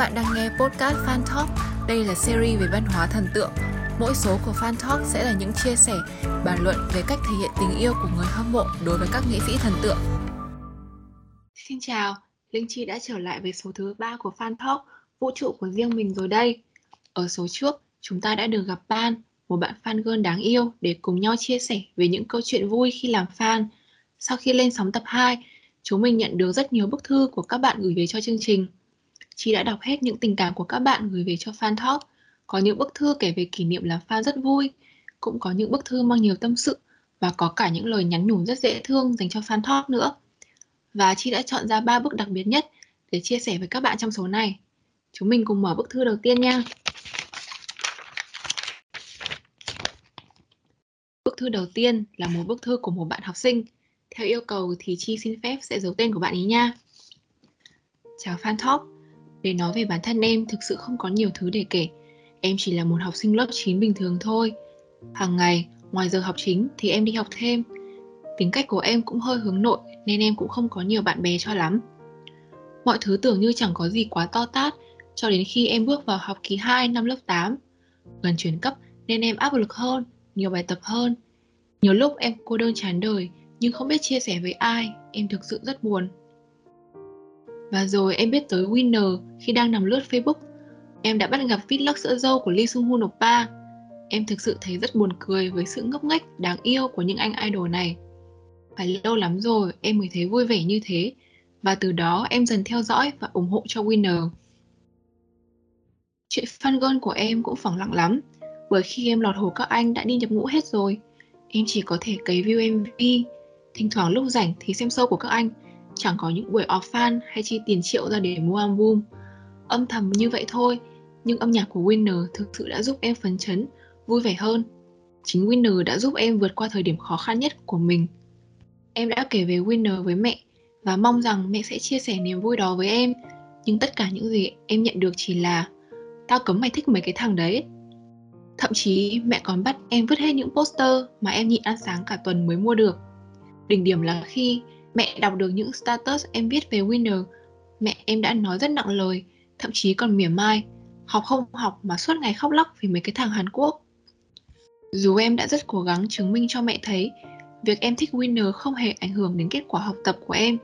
bạn đang nghe podcast Fan Talk. Đây là series về văn hóa thần tượng. Mỗi số của Fan Talk sẽ là những chia sẻ, bàn luận về cách thể hiện tình yêu của người hâm mộ đối với các nghệ sĩ thần tượng. Xin chào, Linh Chi đã trở lại với số thứ 3 của Fan Talk, vũ trụ của riêng mình rồi đây. Ở số trước, chúng ta đã được gặp Ban, một bạn fan girl đáng yêu để cùng nhau chia sẻ về những câu chuyện vui khi làm fan. Sau khi lên sóng tập 2, chúng mình nhận được rất nhiều bức thư của các bạn gửi về cho chương trình. Chị đã đọc hết những tình cảm của các bạn gửi về cho Fan Talk. Có những bức thư kể về kỷ niệm làm fan rất vui, cũng có những bức thư mang nhiều tâm sự và có cả những lời nhắn nhủ rất dễ thương dành cho Fan Talk nữa. Và chị đã chọn ra ba bức đặc biệt nhất để chia sẻ với các bạn trong số này. Chúng mình cùng mở bức thư đầu tiên nha. Bức thư đầu tiên là một bức thư của một bạn học sinh. Theo yêu cầu thì Chi xin phép sẽ giấu tên của bạn ý nha. Chào Fan Talk, để nói về bản thân em thực sự không có nhiều thứ để kể. Em chỉ là một học sinh lớp 9 bình thường thôi. Hàng ngày, ngoài giờ học chính thì em đi học thêm. Tính cách của em cũng hơi hướng nội nên em cũng không có nhiều bạn bè cho lắm. Mọi thứ tưởng như chẳng có gì quá to tát cho đến khi em bước vào học kỳ 2 năm lớp 8. Gần chuyển cấp nên em áp lực hơn, nhiều bài tập hơn. Nhiều lúc em cô đơn chán đời nhưng không biết chia sẻ với ai, em thực sự rất buồn. Và rồi em biết tới Winner khi đang nằm lướt Facebook. Em đã bắt gặp vlog sữa dâu của Lee Sung Hoon Oppa. Em thực sự thấy rất buồn cười với sự ngốc nghếch đáng yêu của những anh idol này. Phải lâu lắm rồi em mới thấy vui vẻ như thế và từ đó em dần theo dõi và ủng hộ cho Winner. Chuyện fan girl của em cũng phẳng lặng lắm bởi khi em lọt hồ các anh đã đi nhập ngũ hết rồi. Em chỉ có thể cấy view MV, thỉnh thoảng lúc rảnh thì xem show của các anh chẳng có những buổi off fan hay chi tiền triệu ra để mua album. Âm thầm như vậy thôi, nhưng âm nhạc của Winner thực sự đã giúp em phấn chấn, vui vẻ hơn. Chính Winner đã giúp em vượt qua thời điểm khó khăn nhất của mình. Em đã kể về Winner với mẹ và mong rằng mẹ sẽ chia sẻ niềm vui đó với em. Nhưng tất cả những gì em nhận được chỉ là Tao cấm mày thích mấy cái thằng đấy. Thậm chí mẹ còn bắt em vứt hết những poster mà em nhịn ăn sáng cả tuần mới mua được. Đỉnh điểm là khi Mẹ đọc được những status em viết về Winner, mẹ em đã nói rất nặng lời, thậm chí còn mỉa mai, học không học mà suốt ngày khóc lóc vì mấy cái thằng Hàn Quốc. Dù em đã rất cố gắng chứng minh cho mẹ thấy việc em thích Winner không hề ảnh hưởng đến kết quả học tập của em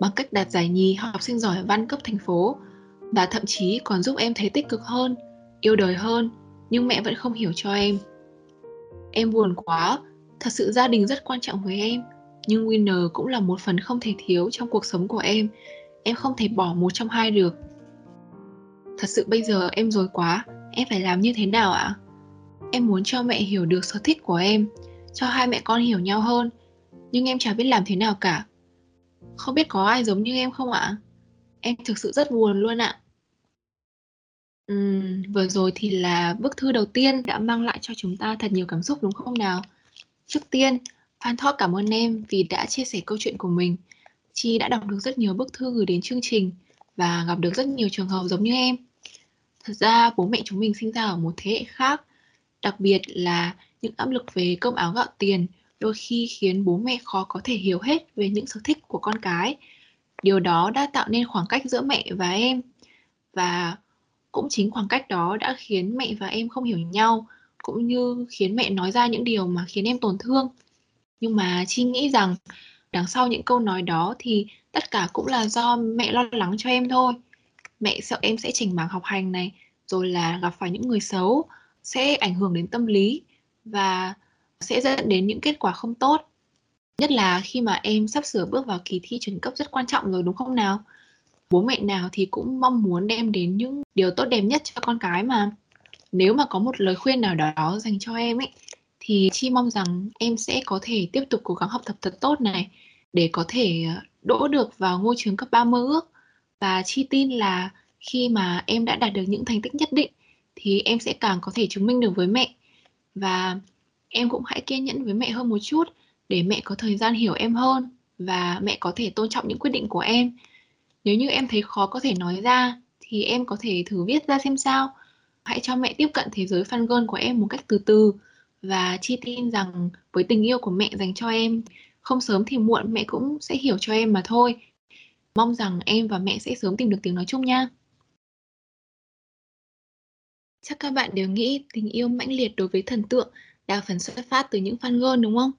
bằng cách đạt giải nhì học sinh giỏi văn cấp thành phố và thậm chí còn giúp em thấy tích cực hơn, yêu đời hơn, nhưng mẹ vẫn không hiểu cho em. Em buồn quá, thật sự gia đình rất quan trọng với em nhưng Winner cũng là một phần không thể thiếu trong cuộc sống của em. Em không thể bỏ một trong hai được. Thật sự bây giờ em dối quá, em phải làm như thế nào ạ? Em muốn cho mẹ hiểu được sở thích của em, cho hai mẹ con hiểu nhau hơn, nhưng em chẳng biết làm thế nào cả. Không biết có ai giống như em không ạ? Em thực sự rất buồn luôn ạ. Uhm, vừa rồi thì là bức thư đầu tiên đã mang lại cho chúng ta thật nhiều cảm xúc đúng không nào? Trước tiên, Phan Thóp cảm ơn em vì đã chia sẻ câu chuyện của mình. Chi đã đọc được rất nhiều bức thư gửi đến chương trình và gặp được rất nhiều trường hợp giống như em. Thật ra bố mẹ chúng mình sinh ra ở một thế hệ khác, đặc biệt là những áp lực về cơm áo gạo tiền đôi khi khiến bố mẹ khó có thể hiểu hết về những sở thích của con cái. Điều đó đã tạo nên khoảng cách giữa mẹ và em và cũng chính khoảng cách đó đã khiến mẹ và em không hiểu nhau cũng như khiến mẹ nói ra những điều mà khiến em tổn thương nhưng mà chi nghĩ rằng đằng sau những câu nói đó thì tất cả cũng là do mẹ lo lắng cho em thôi. Mẹ sợ em sẽ chỉnh mảng học hành này, rồi là gặp phải những người xấu, sẽ ảnh hưởng đến tâm lý và sẽ dẫn đến những kết quả không tốt. Nhất là khi mà em sắp sửa bước vào kỳ thi chuyển cấp rất quan trọng rồi, đúng không nào? Bố mẹ nào thì cũng mong muốn đem đến những điều tốt đẹp nhất cho con cái mà. Nếu mà có một lời khuyên nào đó dành cho em ấy thì Chi mong rằng em sẽ có thể tiếp tục cố gắng học tập thật tốt này, để có thể ờ, đỗ được vào ngôi trường cấp 3 mơ ước. Và Chi tin là khi mà em đã đạt được những thành tích nhất định, thì em sẽ càng có thể chứng minh được với mẹ. Và em cũng hãy kiên nhẫn với mẹ hơn một chút, để mẹ có thời gian hiểu em hơn và mẹ có thể tôn trọng những quyết định của em. Nếu như em thấy khó có thể nói ra, thì em có thể thử viết ra xem sao. Hãy cho mẹ tiếp cận thế giới fan girl của em một cách từ từ và Chi tin rằng với tình yêu của mẹ dành cho em, không sớm thì muộn mẹ cũng sẽ hiểu cho em mà thôi. Mong rằng em và mẹ sẽ sớm tìm được tiếng nói chung nha. Chắc các bạn đều nghĩ tình yêu mãnh liệt đối với thần tượng đa phần xuất phát từ những fan girl đúng không?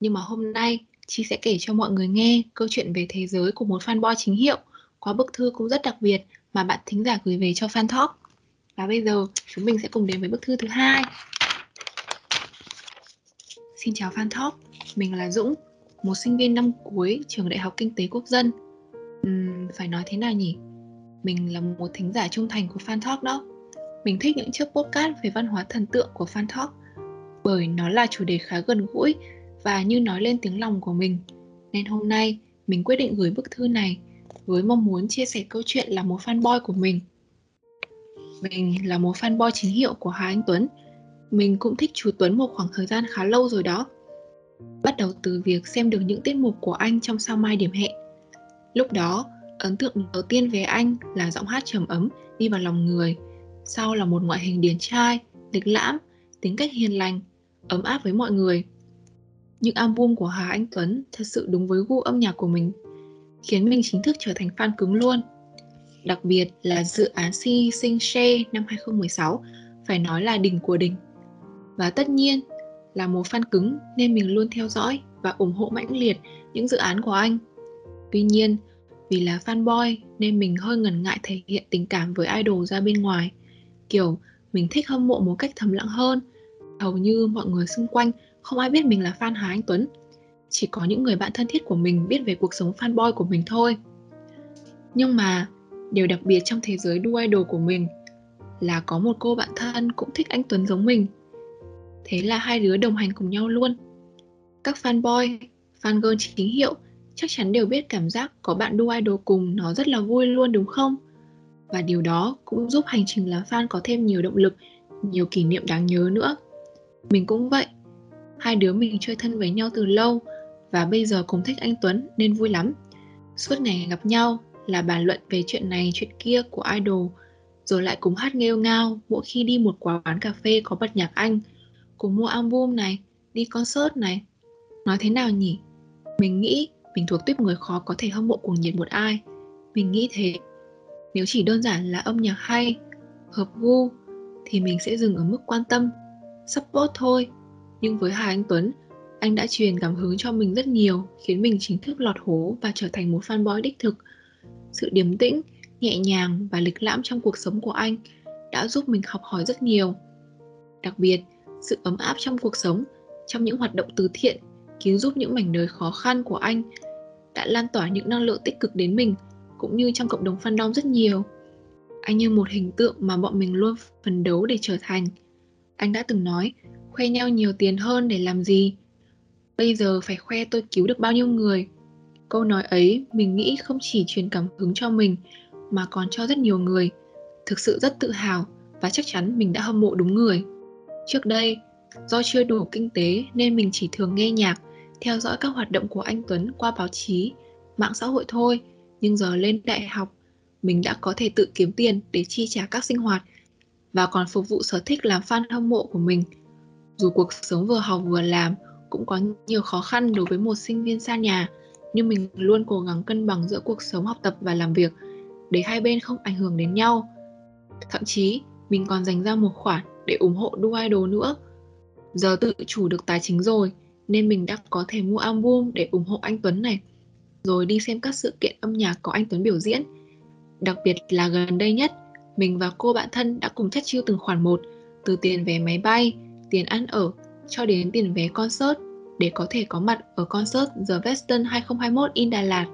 Nhưng mà hôm nay Chi sẽ kể cho mọi người nghe câu chuyện về thế giới của một fanboy chính hiệu qua bức thư cũng rất đặc biệt mà bạn thính giả gửi về cho Fan Talk. Và bây giờ chúng mình sẽ cùng đến với bức thư thứ hai. Xin chào Phan Talk, mình là Dũng, một sinh viên năm cuối trường Đại học Kinh tế Quốc dân. Uhm, phải nói thế nào nhỉ? Mình là một thính giả trung thành của Phan Talk đó. Mình thích những chiếc podcast về văn hóa thần tượng của Phan Talk bởi nó là chủ đề khá gần gũi và như nói lên tiếng lòng của mình. Nên hôm nay mình quyết định gửi bức thư này với mong muốn chia sẻ câu chuyện là một fanboy của mình. Mình là một fanboy chính hiệu của Hà Anh Tuấn. Mình cũng thích chú Tuấn một khoảng thời gian khá lâu rồi đó. Bắt đầu từ việc xem được những tiết mục của anh trong sao mai điểm hẹn. Lúc đó, ấn tượng đầu tiên về anh là giọng hát trầm ấm đi vào lòng người. Sau là một ngoại hình điển trai, lịch lãm, tính cách hiền lành, ấm áp với mọi người. Những album của Hà Anh Tuấn thật sự đúng với gu âm nhạc của mình, khiến mình chính thức trở thành fan cứng luôn. Đặc biệt là dự án Si Sinh She năm 2016 phải nói là đỉnh của đỉnh. Và tất nhiên là một fan cứng nên mình luôn theo dõi và ủng hộ mãnh liệt những dự án của anh. Tuy nhiên, vì là fanboy nên mình hơi ngần ngại thể hiện tình cảm với idol ra bên ngoài. Kiểu mình thích hâm mộ một cách thầm lặng hơn. Hầu như mọi người xung quanh không ai biết mình là fan Hà Anh Tuấn. Chỉ có những người bạn thân thiết của mình biết về cuộc sống fanboy của mình thôi. Nhưng mà điều đặc biệt trong thế giới đu idol của mình là có một cô bạn thân cũng thích anh Tuấn giống mình. Thế là hai đứa đồng hành cùng nhau luôn. Các fanboy, fangirl chính hiệu chắc chắn đều biết cảm giác có bạn đu idol cùng nó rất là vui luôn đúng không? Và điều đó cũng giúp hành trình làm fan có thêm nhiều động lực, nhiều kỷ niệm đáng nhớ nữa. Mình cũng vậy. Hai đứa mình chơi thân với nhau từ lâu và bây giờ cùng thích anh Tuấn nên vui lắm. Suốt ngày gặp nhau là bàn luận về chuyện này chuyện kia của idol rồi lại cùng hát nghêu ngao mỗi khi đi một quán cà phê có bật nhạc Anh, của mua album này, đi concert này. Nói thế nào nhỉ? Mình nghĩ mình thuộc tuyếp người khó có thể hâm mộ cuồng nhiệt một ai. Mình nghĩ thế. Nếu chỉ đơn giản là âm nhạc hay, hợp gu thì mình sẽ dừng ở mức quan tâm, support thôi. Nhưng với Hà Anh Tuấn, anh đã truyền cảm hứng cho mình rất nhiều, khiến mình chính thức lọt hố và trở thành một fanboy đích thực. Sự điềm tĩnh, nhẹ nhàng và lịch lãm trong cuộc sống của anh đã giúp mình học hỏi rất nhiều. Đặc biệt, sự ấm áp trong cuộc sống, trong những hoạt động từ thiện, cứu giúp những mảnh đời khó khăn của anh đã lan tỏa những năng lượng tích cực đến mình cũng như trong cộng đồng fandom rất nhiều. Anh như một hình tượng mà bọn mình luôn phấn đấu để trở thành. Anh đã từng nói, khoe nhau nhiều tiền hơn để làm gì? Bây giờ phải khoe tôi cứu được bao nhiêu người. Câu nói ấy mình nghĩ không chỉ truyền cảm hứng cho mình mà còn cho rất nhiều người. Thực sự rất tự hào và chắc chắn mình đã hâm mộ đúng người. Trước đây, do chưa đủ kinh tế nên mình chỉ thường nghe nhạc, theo dõi các hoạt động của anh Tuấn qua báo chí, mạng xã hội thôi. Nhưng giờ lên đại học, mình đã có thể tự kiếm tiền để chi trả các sinh hoạt và còn phục vụ sở thích làm fan hâm mộ của mình. Dù cuộc sống vừa học vừa làm cũng có nhiều khó khăn đối với một sinh viên xa nhà, nhưng mình luôn cố gắng cân bằng giữa cuộc sống học tập và làm việc để hai bên không ảnh hưởng đến nhau. Thậm chí, mình còn dành ra một khoản để ủng hộ du idol nữa. Giờ tự chủ được tài chính rồi, nên mình đã có thể mua album để ủng hộ anh Tuấn này, rồi đi xem các sự kiện âm nhạc có anh Tuấn biểu diễn. Đặc biệt là gần đây nhất, mình và cô bạn thân đã cùng chất chiêu từng khoản một, từ tiền vé máy bay, tiền ăn ở, cho đến tiền vé concert để có thể có mặt ở concert The Western 2021 in Đà Lạt.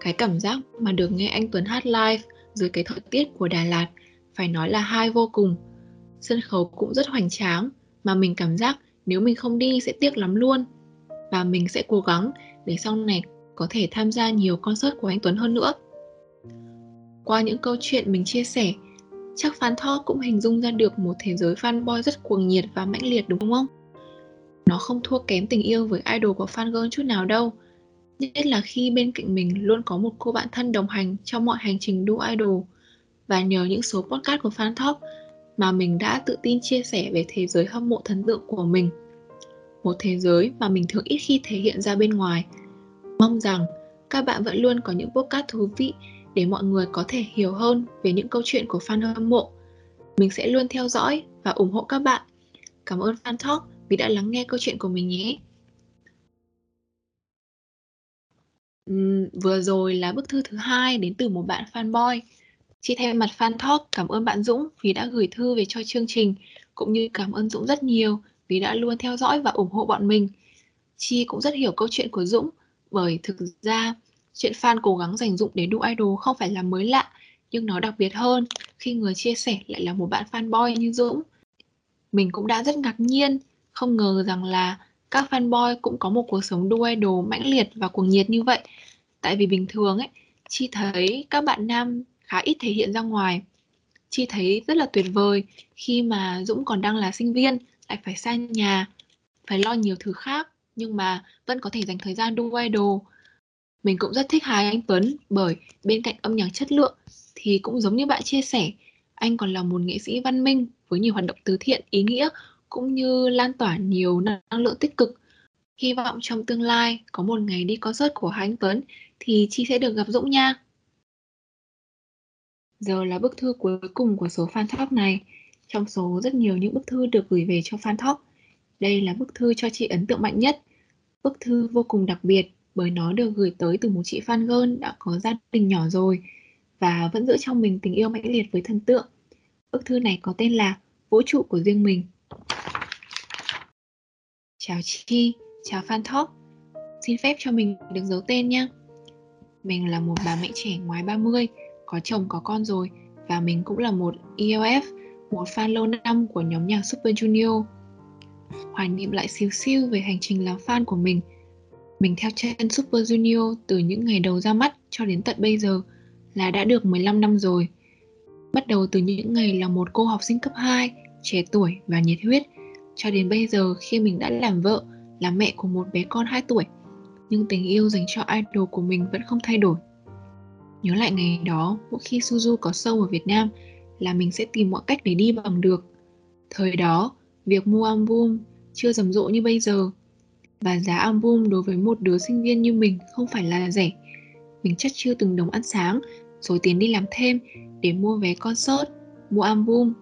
Cái cảm giác mà được nghe anh Tuấn hát live dưới cái thời tiết của Đà Lạt phải nói là hai vô cùng. Sân khấu cũng rất hoành tráng mà mình cảm giác nếu mình không đi sẽ tiếc lắm luôn. Và mình sẽ cố gắng để sau này có thể tham gia nhiều concert của anh Tuấn hơn nữa. Qua những câu chuyện mình chia sẻ, chắc fan Tho cũng hình dung ra được một thế giới fanboy rất cuồng nhiệt và mãnh liệt đúng không? Nó không thua kém tình yêu với idol của fan girl chút nào đâu. Nhất là khi bên cạnh mình luôn có một cô bạn thân đồng hành trong mọi hành trình đu idol. Và nhờ những số podcast của Fan Talk mà mình đã tự tin chia sẻ về thế giới hâm mộ thần tượng của mình. Một thế giới mà mình thường ít khi thể hiện ra bên ngoài. Mong rằng các bạn vẫn luôn có những podcast thú vị để mọi người có thể hiểu hơn về những câu chuyện của fan hâm mộ. Mình sẽ luôn theo dõi và ủng hộ các bạn. Cảm ơn Fan Talk vì đã lắng nghe câu chuyện của mình nhé. Uhm, vừa rồi là bức thư thứ hai đến từ một bạn fanboy. Chị thay mặt Fan Talk cảm ơn bạn Dũng vì đã gửi thư về cho chương trình, cũng như cảm ơn Dũng rất nhiều vì đã luôn theo dõi và ủng hộ bọn mình. Chi cũng rất hiểu câu chuyện của Dũng, bởi thực ra chuyện fan cố gắng dành Dũng để đu idol không phải là mới lạ, nhưng nó đặc biệt hơn khi người chia sẻ lại là một bạn fanboy như Dũng. Mình cũng đã rất ngạc nhiên, không ngờ rằng là các fanboy cũng có một cuộc sống đu idol mãnh liệt và cuồng nhiệt như vậy. Tại vì bình thường ấy, Chi thấy các bạn nam khá ít thể hiện ra ngoài. Chi thấy rất là tuyệt vời khi mà Dũng còn đang là sinh viên, lại phải xa nhà, phải lo nhiều thứ khác, nhưng mà vẫn có thể dành thời gian đu idol. Mình cũng rất thích hai Anh Tuấn bởi bên cạnh âm nhạc chất lượng thì cũng giống như bạn chia sẻ, anh còn là một nghệ sĩ văn minh với nhiều hoạt động từ thiện ý nghĩa cũng như lan tỏa nhiều năng lượng tích cực. Hy vọng trong tương lai có một ngày đi concert của hai Anh Tuấn thì Chi sẽ được gặp Dũng nha. Giờ là bức thư cuối cùng của số fan talk này. Trong số rất nhiều những bức thư được gửi về cho fan talk, đây là bức thư cho chị ấn tượng mạnh nhất. Bức thư vô cùng đặc biệt bởi nó được gửi tới từ một chị fan girl đã có gia đình nhỏ rồi và vẫn giữ trong mình tình yêu mãnh liệt với thần tượng. Bức thư này có tên là Vũ trụ của riêng mình. Chào Chi, chào Fan Talk. Xin phép cho mình được giấu tên nhé. Mình là một bà mẹ trẻ ngoài 30, có chồng có con rồi và mình cũng là một ELF, một fan lâu năm của nhóm nhạc Super Junior. Hoài niệm lại xíu xiu về hành trình làm fan của mình. Mình theo chân Super Junior từ những ngày đầu ra mắt cho đến tận bây giờ là đã được 15 năm rồi. Bắt đầu từ những ngày là một cô học sinh cấp 2, trẻ tuổi và nhiệt huyết, cho đến bây giờ khi mình đã làm vợ, là mẹ của một bé con 2 tuổi. Nhưng tình yêu dành cho idol của mình vẫn không thay đổi. Nhớ lại ngày đó, mỗi khi Suzu có show ở Việt Nam là mình sẽ tìm mọi cách để đi bằng được. Thời đó, việc mua album chưa rầm rộ như bây giờ. Và giá album đối với một đứa sinh viên như mình không phải là rẻ. Mình chắc chưa từng đồng ăn sáng, rồi tiền đi làm thêm để mua vé concert, mua album,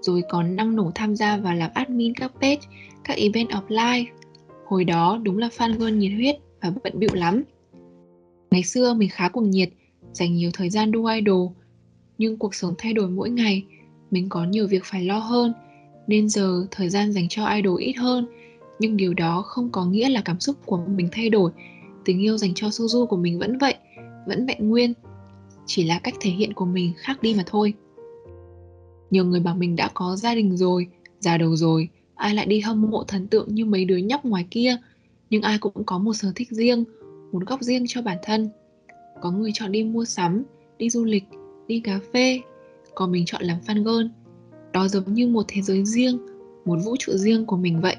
rồi còn năng nổ tham gia và làm admin các page, các event offline. Hồi đó đúng là fan girl nhiệt huyết và bận bịu lắm. Ngày xưa mình khá cuồng nhiệt, dành nhiều thời gian đu idol, nhưng cuộc sống thay đổi mỗi ngày, mình có nhiều việc phải lo hơn, nên giờ thời gian dành cho idol ít hơn, nhưng điều đó không có nghĩa là cảm xúc của mình thay đổi. Tình yêu dành cho Suzu của mình vẫn vậy, vẫn vẹn nguyên, chỉ là cách thể hiện của mình khác đi mà thôi. Nhiều người bảo mình đã có gia đình rồi, già đầu rồi, ai lại đi hâm mộ thần tượng như mấy đứa nhóc ngoài kia, nhưng ai cũng có một sở thích riêng, một góc riêng cho bản thân. Có người chọn đi mua sắm, đi du lịch, đi cà phê, còn mình chọn làm fan girl. Đó giống như một thế giới riêng, một vũ trụ riêng của mình vậy.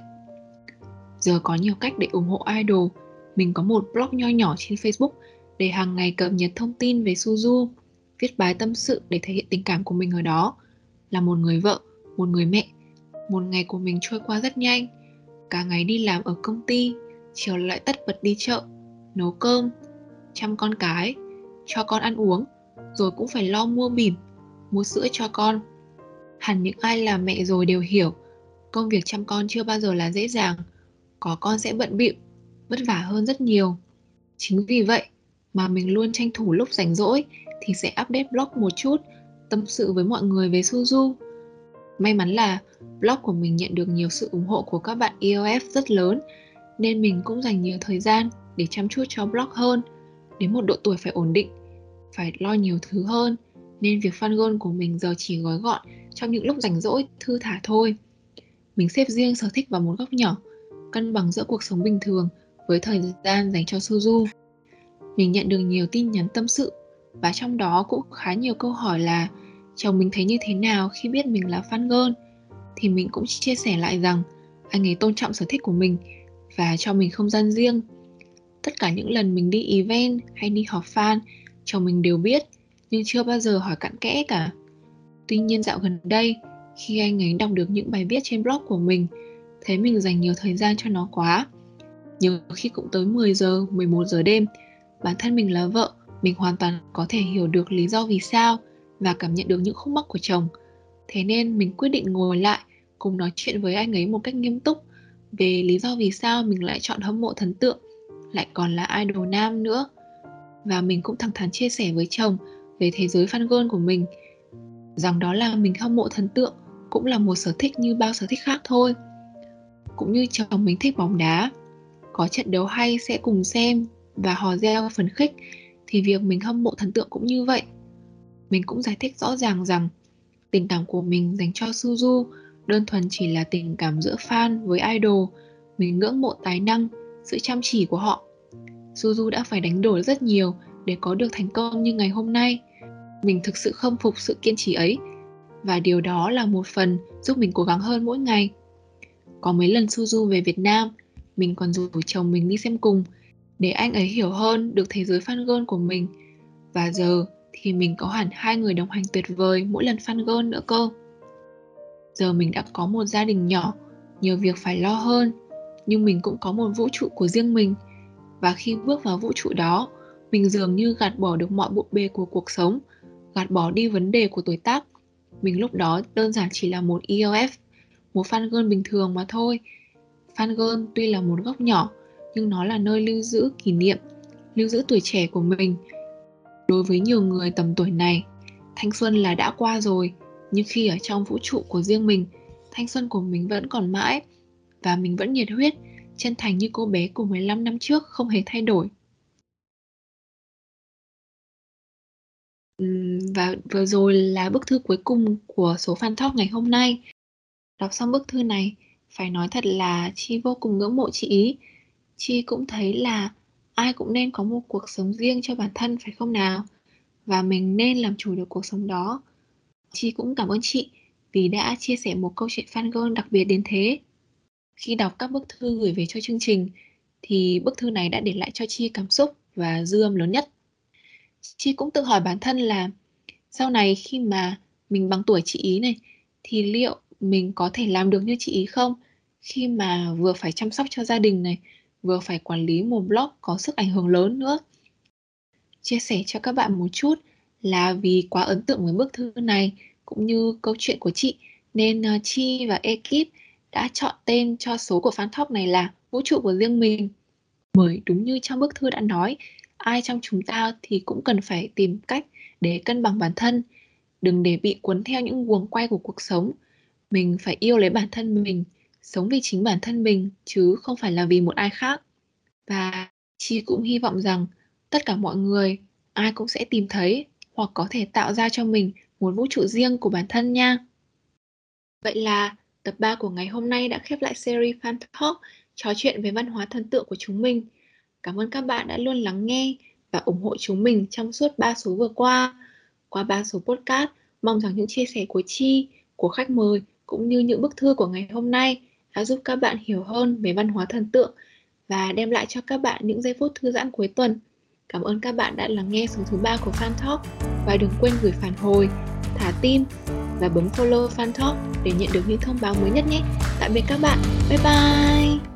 Giờ có nhiều cách để ủng hộ idol. Mình có một blog nho nhỏ trên Facebook để hàng ngày cập nhật thông tin về Suzu, viết bài tâm sự để thể hiện tình cảm của mình ở đó. Là một người vợ, một người mẹ, một ngày của mình trôi qua rất nhanh. Cả ngày đi làm ở công ty, chiều lại tất bật đi chợ, nấu cơm, chăm con cái, cho con ăn uống, rồi cũng phải lo mua bỉm, mua sữa cho con. Hẳn những ai là mẹ rồi đều hiểu, công việc chăm con chưa bao giờ là dễ dàng, có con sẽ bận bịu, vất vả hơn rất nhiều. Chính vì vậy mà mình luôn tranh thủ lúc rảnh rỗi thì sẽ update blog một chút, tâm sự với mọi người về Suzu. May mắn là blog của mình nhận được nhiều sự ủng hộ của các bạn EOF rất lớn nên mình cũng dành nhiều thời gian để chăm chút cho blog hơn. Đến một độ tuổi phải ổn định, phải lo nhiều thứ hơn nên việc fan girl của mình giờ chỉ gói gọn trong những lúc rảnh rỗi thư thả thôi. Mình xếp riêng sở thích vào một góc nhỏ, cân bằng giữa cuộc sống bình thường với thời gian dành cho Suzu. Mình nhận được nhiều tin nhắn tâm sự và trong đó cũng khá nhiều câu hỏi là chồng mình thấy như thế nào khi biết mình là fan girl thì mình cũng chia sẻ lại rằng anh ấy tôn trọng sở thích của mình và cho mình không gian riêng. Tất cả những lần mình đi event hay đi họp fan, chồng mình đều biết nhưng chưa bao giờ hỏi cặn kẽ cả. Tuy nhiên dạo gần đây, khi anh ấy đọc được những bài viết trên blog của mình, thấy mình dành nhiều thời gian cho nó quá. Nhiều khi cũng tới 10 giờ, 11 giờ đêm, bản thân mình là vợ, mình hoàn toàn có thể hiểu được lý do vì sao và cảm nhận được những khúc mắc của chồng. Thế nên mình quyết định ngồi lại cùng nói chuyện với anh ấy một cách nghiêm túc về lý do vì sao mình lại chọn hâm mộ thần tượng, lại còn là idol nam nữa. Và mình cũng thẳng thắn chia sẻ với chồng về thế giới fan girl của mình rằng đó là mình hâm mộ thần tượng cũng là một sở thích như bao sở thích khác thôi. Cũng như chồng mình thích bóng đá, có trận đấu hay sẽ cùng xem và hò reo phấn khích thì việc mình hâm mộ thần tượng cũng như vậy. Mình cũng giải thích rõ ràng rằng tình cảm của mình dành cho Suzu đơn thuần chỉ là tình cảm giữa fan với idol. Mình ngưỡng mộ tài năng, sự chăm chỉ của họ. Suzu đã phải đánh đổi rất nhiều để có được thành công như ngày hôm nay. Mình thực sự khâm phục sự kiên trì ấy và điều đó là một phần giúp mình cố gắng hơn mỗi ngày. Có mấy lần Suzu về Việt Nam, mình còn rủ chồng mình đi xem cùng để anh ấy hiểu hơn được thế giới fan girl của mình. Và giờ thì mình có hẳn hai người đồng hành tuyệt vời mỗi lần fan girl nữa cơ. Giờ mình đã có một gia đình nhỏ, nhiều việc phải lo hơn, nhưng mình cũng có một vũ trụ của riêng mình. Và khi bước vào vũ trụ đó, mình dường như gạt bỏ được mọi bộn bề của cuộc sống, gạt bỏ đi vấn đề của tuổi tác. Mình lúc đó đơn giản chỉ là một EOF, một fan girl bình thường mà thôi. Fan girl tuy là một góc nhỏ, nhưng nó là nơi lưu giữ kỷ niệm, lưu giữ tuổi trẻ của mình. Đối với nhiều người tầm tuổi này, thanh xuân là đã qua rồi, nhưng khi ở trong vũ trụ của riêng mình, thanh xuân của mình vẫn còn mãi và mình vẫn nhiệt huyết, chân thành như cô bé của 15 năm trước không hề thay đổi. Và vừa rồi là bức thư cuối cùng của số fan talk ngày hôm nay. Đọc xong bức thư này, phải nói thật là Chi vô cùng ngưỡng mộ chị ý. Chi cũng thấy là ai cũng nên có một cuộc sống riêng cho bản thân phải không nào? Và mình nên làm chủ được cuộc sống đó. Chi cũng cảm ơn chị vì đã chia sẻ một câu chuyện fan girl đặc biệt đến thế. Khi đọc các bức thư gửi về cho chương trình thì bức thư này đã để lại cho Chi cảm xúc và dư âm lớn nhất. Chi cũng tự hỏi bản thân là sau này khi mà mình bằng tuổi chị ý này thì liệu mình có thể làm được như chị ý không? Khi mà vừa phải chăm sóc cho gia đình này, vừa phải quản lý một blog có sức ảnh hưởng lớn nữa. Chia sẻ cho các bạn một chút là vì quá ấn tượng với bức thư này cũng như câu chuyện của chị nên ờ, Chi và ekip đã chọn tên cho số của fan talk này là vũ trụ của riêng mình. Bởi đúng như trong bức thư đã nói, ai trong chúng ta thì cũng cần phải tìm cách để cân bằng bản thân, đừng để bị cuốn theo những guồng quay của cuộc sống. Mình phải yêu lấy bản thân mình, sống vì chính bản thân mình chứ không phải là vì một ai khác. Và Chi cũng hy vọng rằng tất cả mọi người ai cũng sẽ tìm thấy hoặc có thể tạo ra cho mình một vũ trụ riêng của bản thân nha. Vậy là tập 3 của ngày hôm nay đã khép lại series Fan Talk trò chuyện về văn hóa thần tượng của chúng mình. Cảm ơn các bạn đã luôn lắng nghe và ủng hộ chúng mình trong suốt 3 số vừa qua. Qua 3 số podcast, mong rằng những chia sẻ của Chi, của khách mời cũng như những bức thư của ngày hôm nay đã giúp các bạn hiểu hơn về văn hóa thần tượng và đem lại cho các bạn những giây phút thư giãn cuối tuần. Cảm ơn các bạn đã lắng nghe số thứ ba của Fan Talk và đừng quên gửi phản hồi, thả tim và bấm follow Fan Talk để nhận được những thông báo mới nhất nhé. Tạm biệt các bạn. Bye bye!